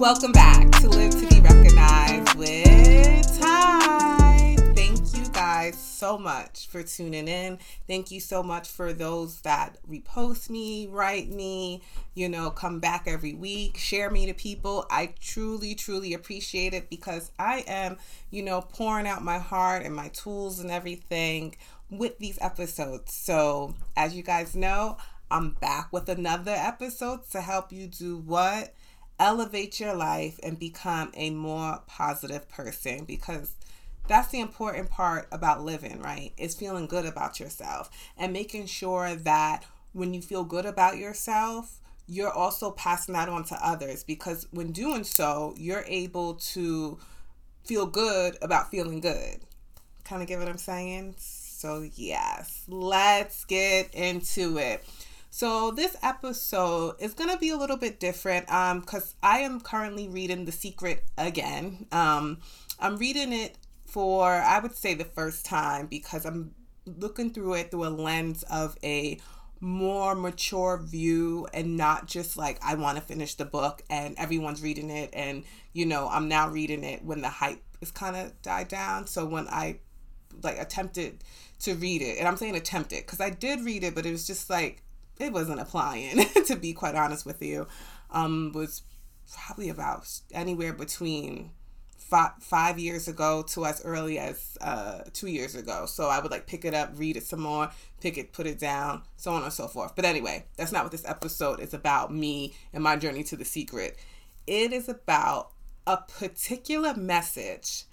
Welcome back to Live to Be Recognized with Ty. Thank you guys so much for tuning in. Thank you so much for those that repost me, write me, you know, come back every week, share me to people. I truly, truly appreciate it because I am, you know, pouring out my heart and my tools and everything with these episodes. So, as you guys know, I'm back with another episode to help you do what? Elevate your life and become a more positive person because that's the important part about living, right? Is feeling good about yourself and making sure that when you feel good about yourself, you're also passing that on to others because when doing so, you're able to feel good about feeling good. Kind of get what I'm saying? So, yes, let's get into it. So this episode is gonna be a little bit different um because I am currently reading The Secret again. Um I'm reading it for I would say the first time because I'm looking through it through a lens of a more mature view and not just like I want to finish the book and everyone's reading it and you know I'm now reading it when the hype is kind of died down so when I like attempted to read it and I'm saying attempted because I did read it but it was just like it wasn't applying to be quite honest with you. Um was probably about anywhere between five, five years ago to as early as uh, two years ago. So i would like pick it up read it some more pick it put it down so on and so forth. But anyway that's not what this episode is about me and my journey to the secret. It is about a particular message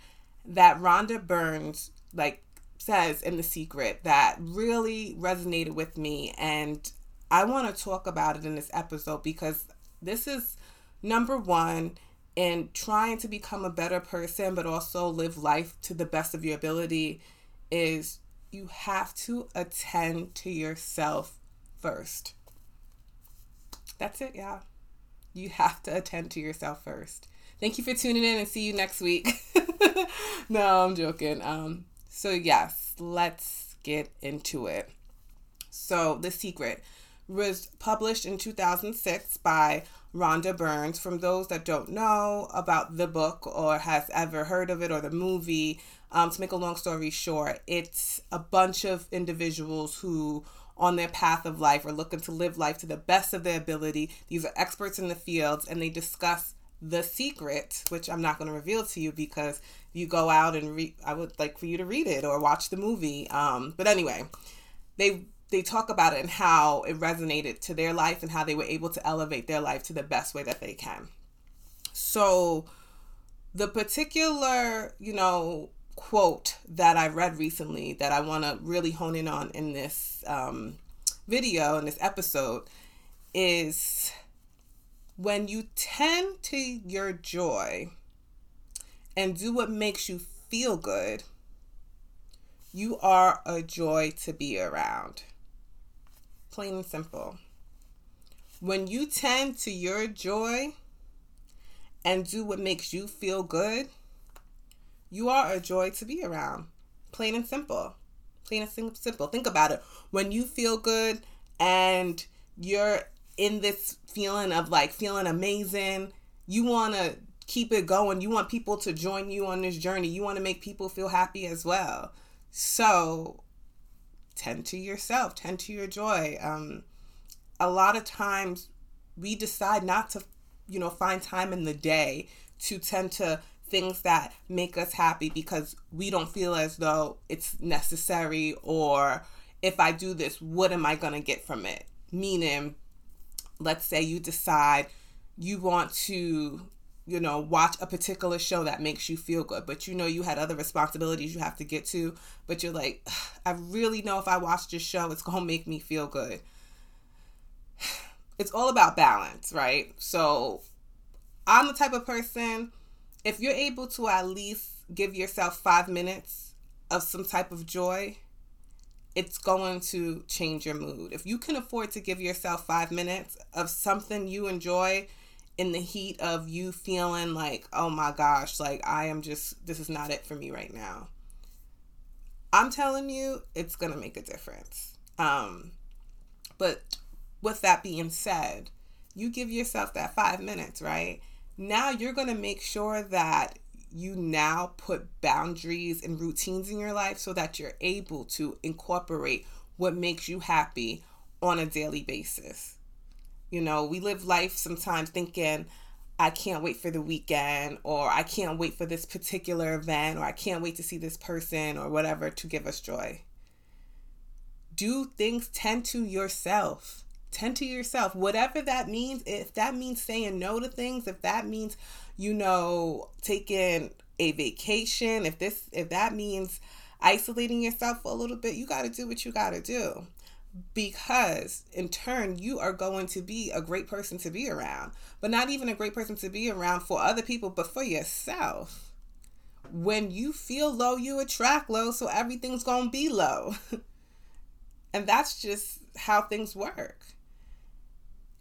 that rhonda burns like says in the secret that really resonated with me and I want to talk about it in this episode because this is number one in trying to become a better person, but also live life to the best of your ability. Is you have to attend to yourself first. That's it, yeah. You have to attend to yourself first. Thank you for tuning in and see you next week. no, I'm joking. Um, so yes, let's get into it. So, the secret was published in 2006 by Rhonda Burns. From those that don't know about the book or has ever heard of it or the movie, um, to make a long story short, it's a bunch of individuals who on their path of life are looking to live life to the best of their ability. These are experts in the fields and they discuss the secret, which I'm not going to reveal to you because you go out and read. I would like for you to read it or watch the movie. Um, but anyway, they they talk about it and how it resonated to their life and how they were able to elevate their life to the best way that they can. So, the particular, you know, quote that I read recently that I want to really hone in on in this um, video, in this episode, is when you tend to your joy and do what makes you feel good, you are a joy to be around. Plain and simple. When you tend to your joy and do what makes you feel good, you are a joy to be around. Plain and simple. Plain and simple. Think about it. When you feel good and you're in this feeling of like feeling amazing, you want to keep it going. You want people to join you on this journey. You want to make people feel happy as well. So, tend to yourself, tend to your joy. Um, a lot of times we decide not to, you know, find time in the day to tend to things that make us happy because we don't feel as though it's necessary or if I do this, what am I going to get from it? Meaning, let's say you decide you want to you know, watch a particular show that makes you feel good, but you know you had other responsibilities you have to get to, but you're like, I really know if I watch this show, it's going to make me feel good. It's all about balance, right? So I'm the type of person, if you're able to at least give yourself five minutes of some type of joy, it's going to change your mood. If you can afford to give yourself five minutes of something you enjoy, in the heat of you feeling like, oh my gosh, like I am just, this is not it for me right now. I'm telling you, it's going to make a difference. Um, but with that being said, you give yourself that five minutes, right? now you're going to make sure that you now put boundaries and routines in your life so that you're able to incorporate what makes you happy on a daily basis. You know, we live life sometimes thinking, I can't wait for the weekend, or I can't wait for this particular event, or I can't wait to see this person, or whatever to give us joy. Do things, tend to yourself. Tend to yourself. Whatever that means, if that means saying no to things, if that means, you know, taking a vacation, if this, if that means isolating yourself for a little bit, you got to do what you got to do because in turn you are going to be a great person to be around but not even a great person to be around for other people but for yourself. When you feel low you attract low so everything's going to be low. And that's just how things work.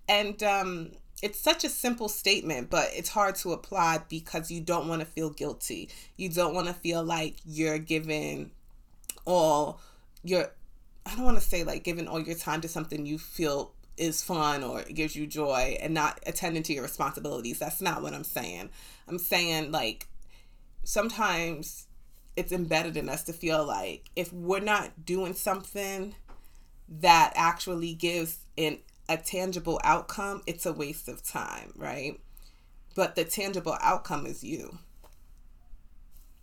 And um it's such a simple statement, but it's hard to apply because you don't want to feel guilty. You don't want to feel like you're giving all your I don't want to say like giving all your time to something you feel is fun or gives you joy and not attending to your responsibilities. That's not what I'm saying. I'm saying like sometimes it's embedded in us to feel like if we're not doing something that actually gives an a tangible outcome, it's a waste of time, right? But the tangible outcome is you.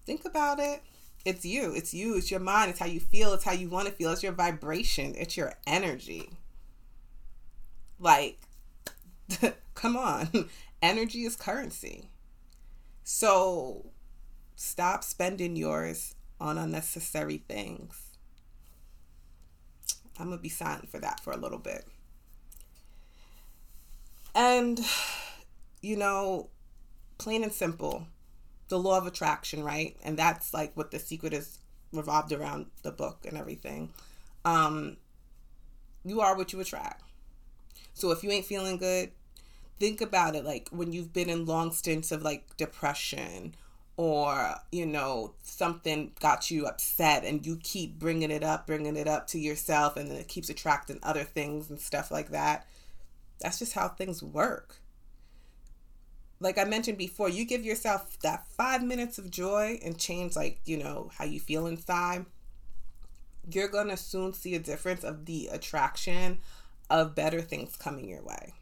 Think about it it's you. It's you. It's your mind. It's how you feel. It's how you want to feel. It's your vibration. It's your energy. Like, come on. energy is currency. So stop spending yours on unnecessary things. I'm going to be silent for that for a little bit. And, you know, plain and simple the law of attraction, right? And that's like what the secret is revolved around the book and everything. Um, you are what you attract. So if you ain't feeling good, think about it like when you've been in long stints of like depression or you know something got you upset and you keep bringing it up bringing it up to yourself and then it keeps attracting other things and stuff like that that's just how things work like I mentioned before, you give yourself that five minutes of joy and change, like, you know, how you feel inside, you're going to soon see a difference of the attraction of better things coming your way.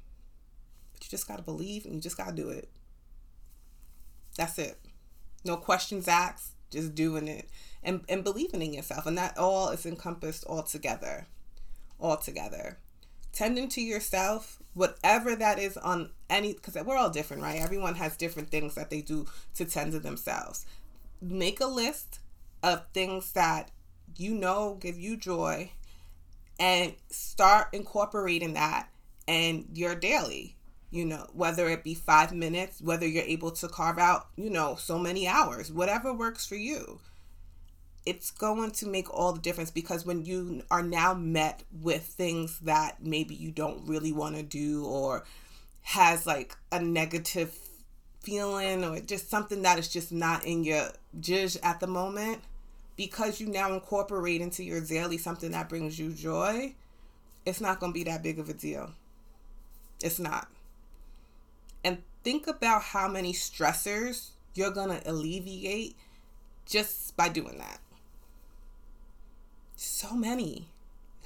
But you just got to believe and you just got to do it. That's it. No questions asked, just doing it and, and believing in yourself. And that all is encompassed all together. All together. Tending to yourself whatever that is on any because we're all different right? Everyone has different things that they do to tend to themselves. Make a list of things that you know give you joy and start incorporating that and your daily you know whether it be five minutes whether you're able to carve out you know so many hours whatever works for you it's going to make all the difference because when you are now met with things that maybe you don't really want to do or has like a negative feeling or just something that is just not in your judge at the moment because you now incorporate into your daily something that brings you joy it's not going to be that big of a deal. It's not. And think about how many stressors you're going to alleviate just by doing that so many.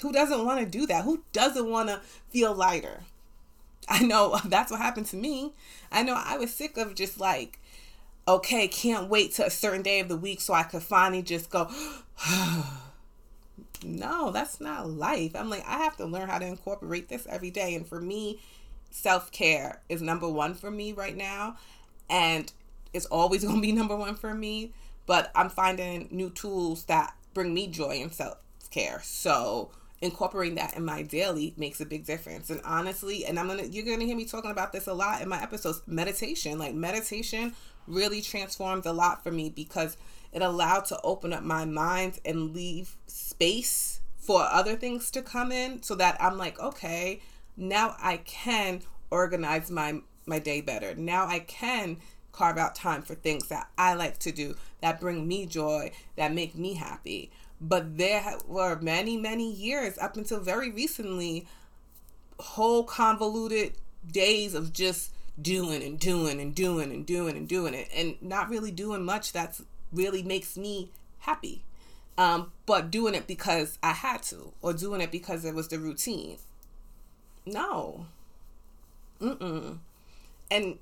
Who doesn't want to do that? Who doesn't want to feel lighter? I know that's what happened to me. I know I was sick of just like, okay, can't wait to a certain day of the week so I could finally just go, no, that's not life. I'm like, I have to learn how to incorporate this every day. And for me, self care is number one for me right now. And it's always going to be number one for me. But I'm finding new tools that bring me joy and self care. So incorporating that in my daily makes a big difference. And honestly, and I'm gonna you're gonna hear me talking about this a lot in my episodes. Meditation, like meditation, really transformed a lot for me because it allowed to open up my mind and leave space for other things to come in so that I'm like, okay, now I can organize my my day better. Now I can carve out time for things that I like to do that bring me joy, that make me happy. But there were many, many years up until very recently, whole convoluted days of just doing and doing and doing and doing and doing it and not really doing much that's really makes me happy. Um, but doing it because I had to, or doing it because it was the routine. No. Mm-mm. And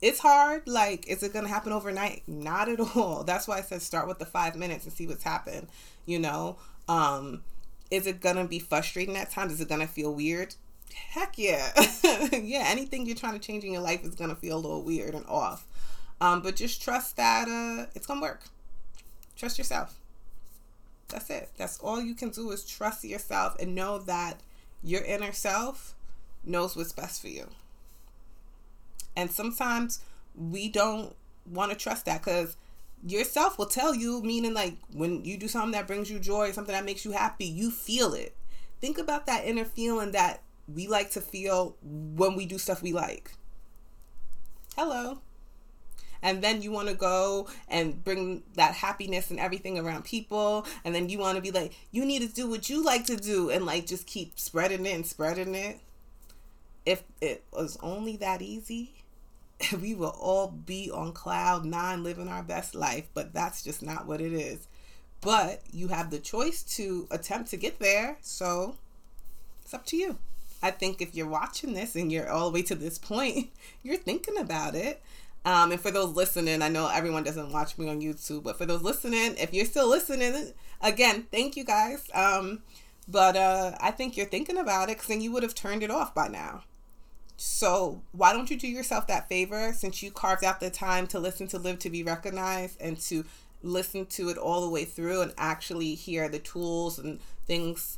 it's hard. Like, is it gonna happen overnight? Not at all. That's why I said start with the five minutes and see what's happened. You know, um, is it gonna be frustrating at times? Is it gonna feel weird? Heck yeah, yeah. Anything you're trying to change in your life is gonna feel a little weird and off. Um, but just trust that uh, it's gonna work. Trust yourself. That's it. That's all you can do is trust yourself and know that your inner self knows what's best for you. And sometimes we don't want to trust that because yourself will tell you, meaning like when you do something that brings you joy, something that makes you happy, you feel it. Think about that inner feeling that we like to feel when we do stuff we like. Hello. And then you want to go and bring that happiness and everything around people. And then you want to be like, you need to do what you like to do and like just keep spreading it and spreading it. If it was only that easy, we will all be on cloud nine living our best life, but that's just not what it is. But you have the choice to attempt to get there, so it's up to you. I think if you're watching this and you're all the way to this point, you're thinking about it. Um, and for those listening, I know everyone doesn't watch me on YouTube, but for those listening, if you're still listening, again, thank you guys. Um, but uh, I think you're thinking about it because then you would have turned it off by now. So why don't you do yourself that favor since you carved out the time to listen to Live to Be Recognized and to listen to it all the way through and actually hear the tools and things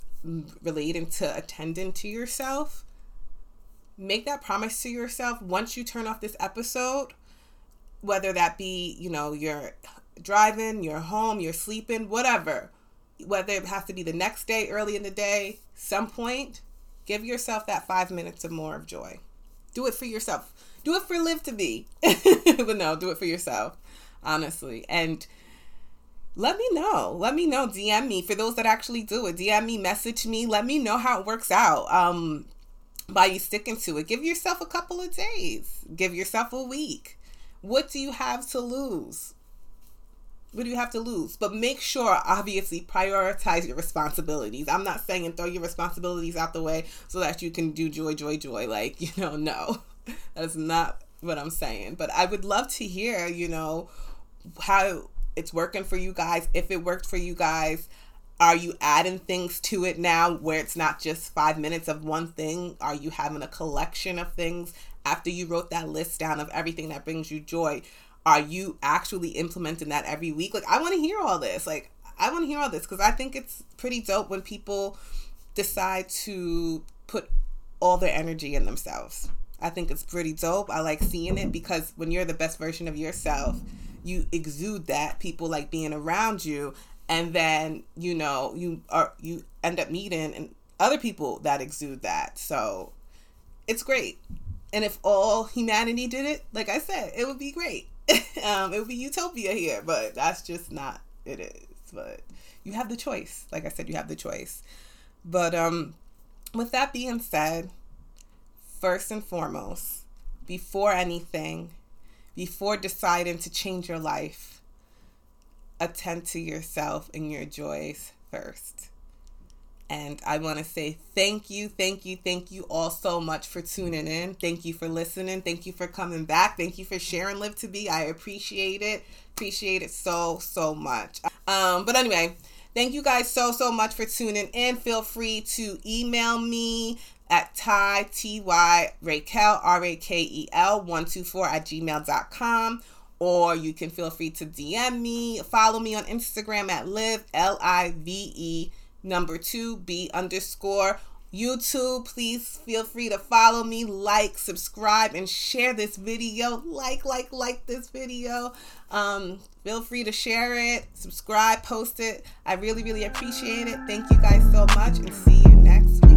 relating to attending to yourself? Make that promise to yourself once you turn off this episode, whether that be, you know, you're driving, you're home, you're sleeping, whatever. Whether it has to be the next day, early in the day, some point, give yourself that five minutes or more of joy. Do it for yourself. Do it for live to be. but no, do it for yourself, honestly. And let me know. Let me know. DM me for those that actually do it. DM me, message me. Let me know how it works out. Um, by you sticking to it. Give yourself a couple of days. Give yourself a week. What do you have to lose? What do you have to lose? But make sure, obviously, prioritize your responsibilities. I'm not saying throw your responsibilities out the way so that you can do joy, joy, joy. Like, you know, no, that's not what I'm saying. But I would love to hear, you know, how it's working for you guys. If it worked for you guys, are you adding things to it now where it's not just five minutes of one thing? Are you having a collection of things after you wrote that list down of everything that brings you joy? Are you actually implementing that every week? Like, I want to hear all this. Like, I want to hear all this because I think it's pretty dope when people decide to put all their energy in themselves. I think it's pretty dope. I like seeing it because when you're the best version of yourself, you exude that. People like being around you, and then you know you are you end up meeting and other people that exude that. So it's great. And if all humanity did it, like I said, it would be great. um, it would be utopia here, but that's just not it is. But you have the choice. Like I said, you have the choice. But um, with that being said, first and foremost, before anything, before deciding to change your life, attend to yourself and your joys first. And I want to say thank you, thank you, thank you all so much for tuning in. Thank you for listening. Thank you for coming back. Thank you for sharing Live to Be. I appreciate it. Appreciate it so, so much. Um, but anyway, thank you guys so, so much for tuning in. Feel free to email me at Ty, T-Y, Rakel, R-A-K-E-L, 124 at gmail.com or you can feel free to DM me, follow me on Instagram at live, L I V E number two, B underscore YouTube. Please feel free to follow me, like, subscribe, and share this video. Like, like, like this video. Um, feel free to share it, subscribe, post it. I really, really appreciate it. Thank you guys so much, and see you next week.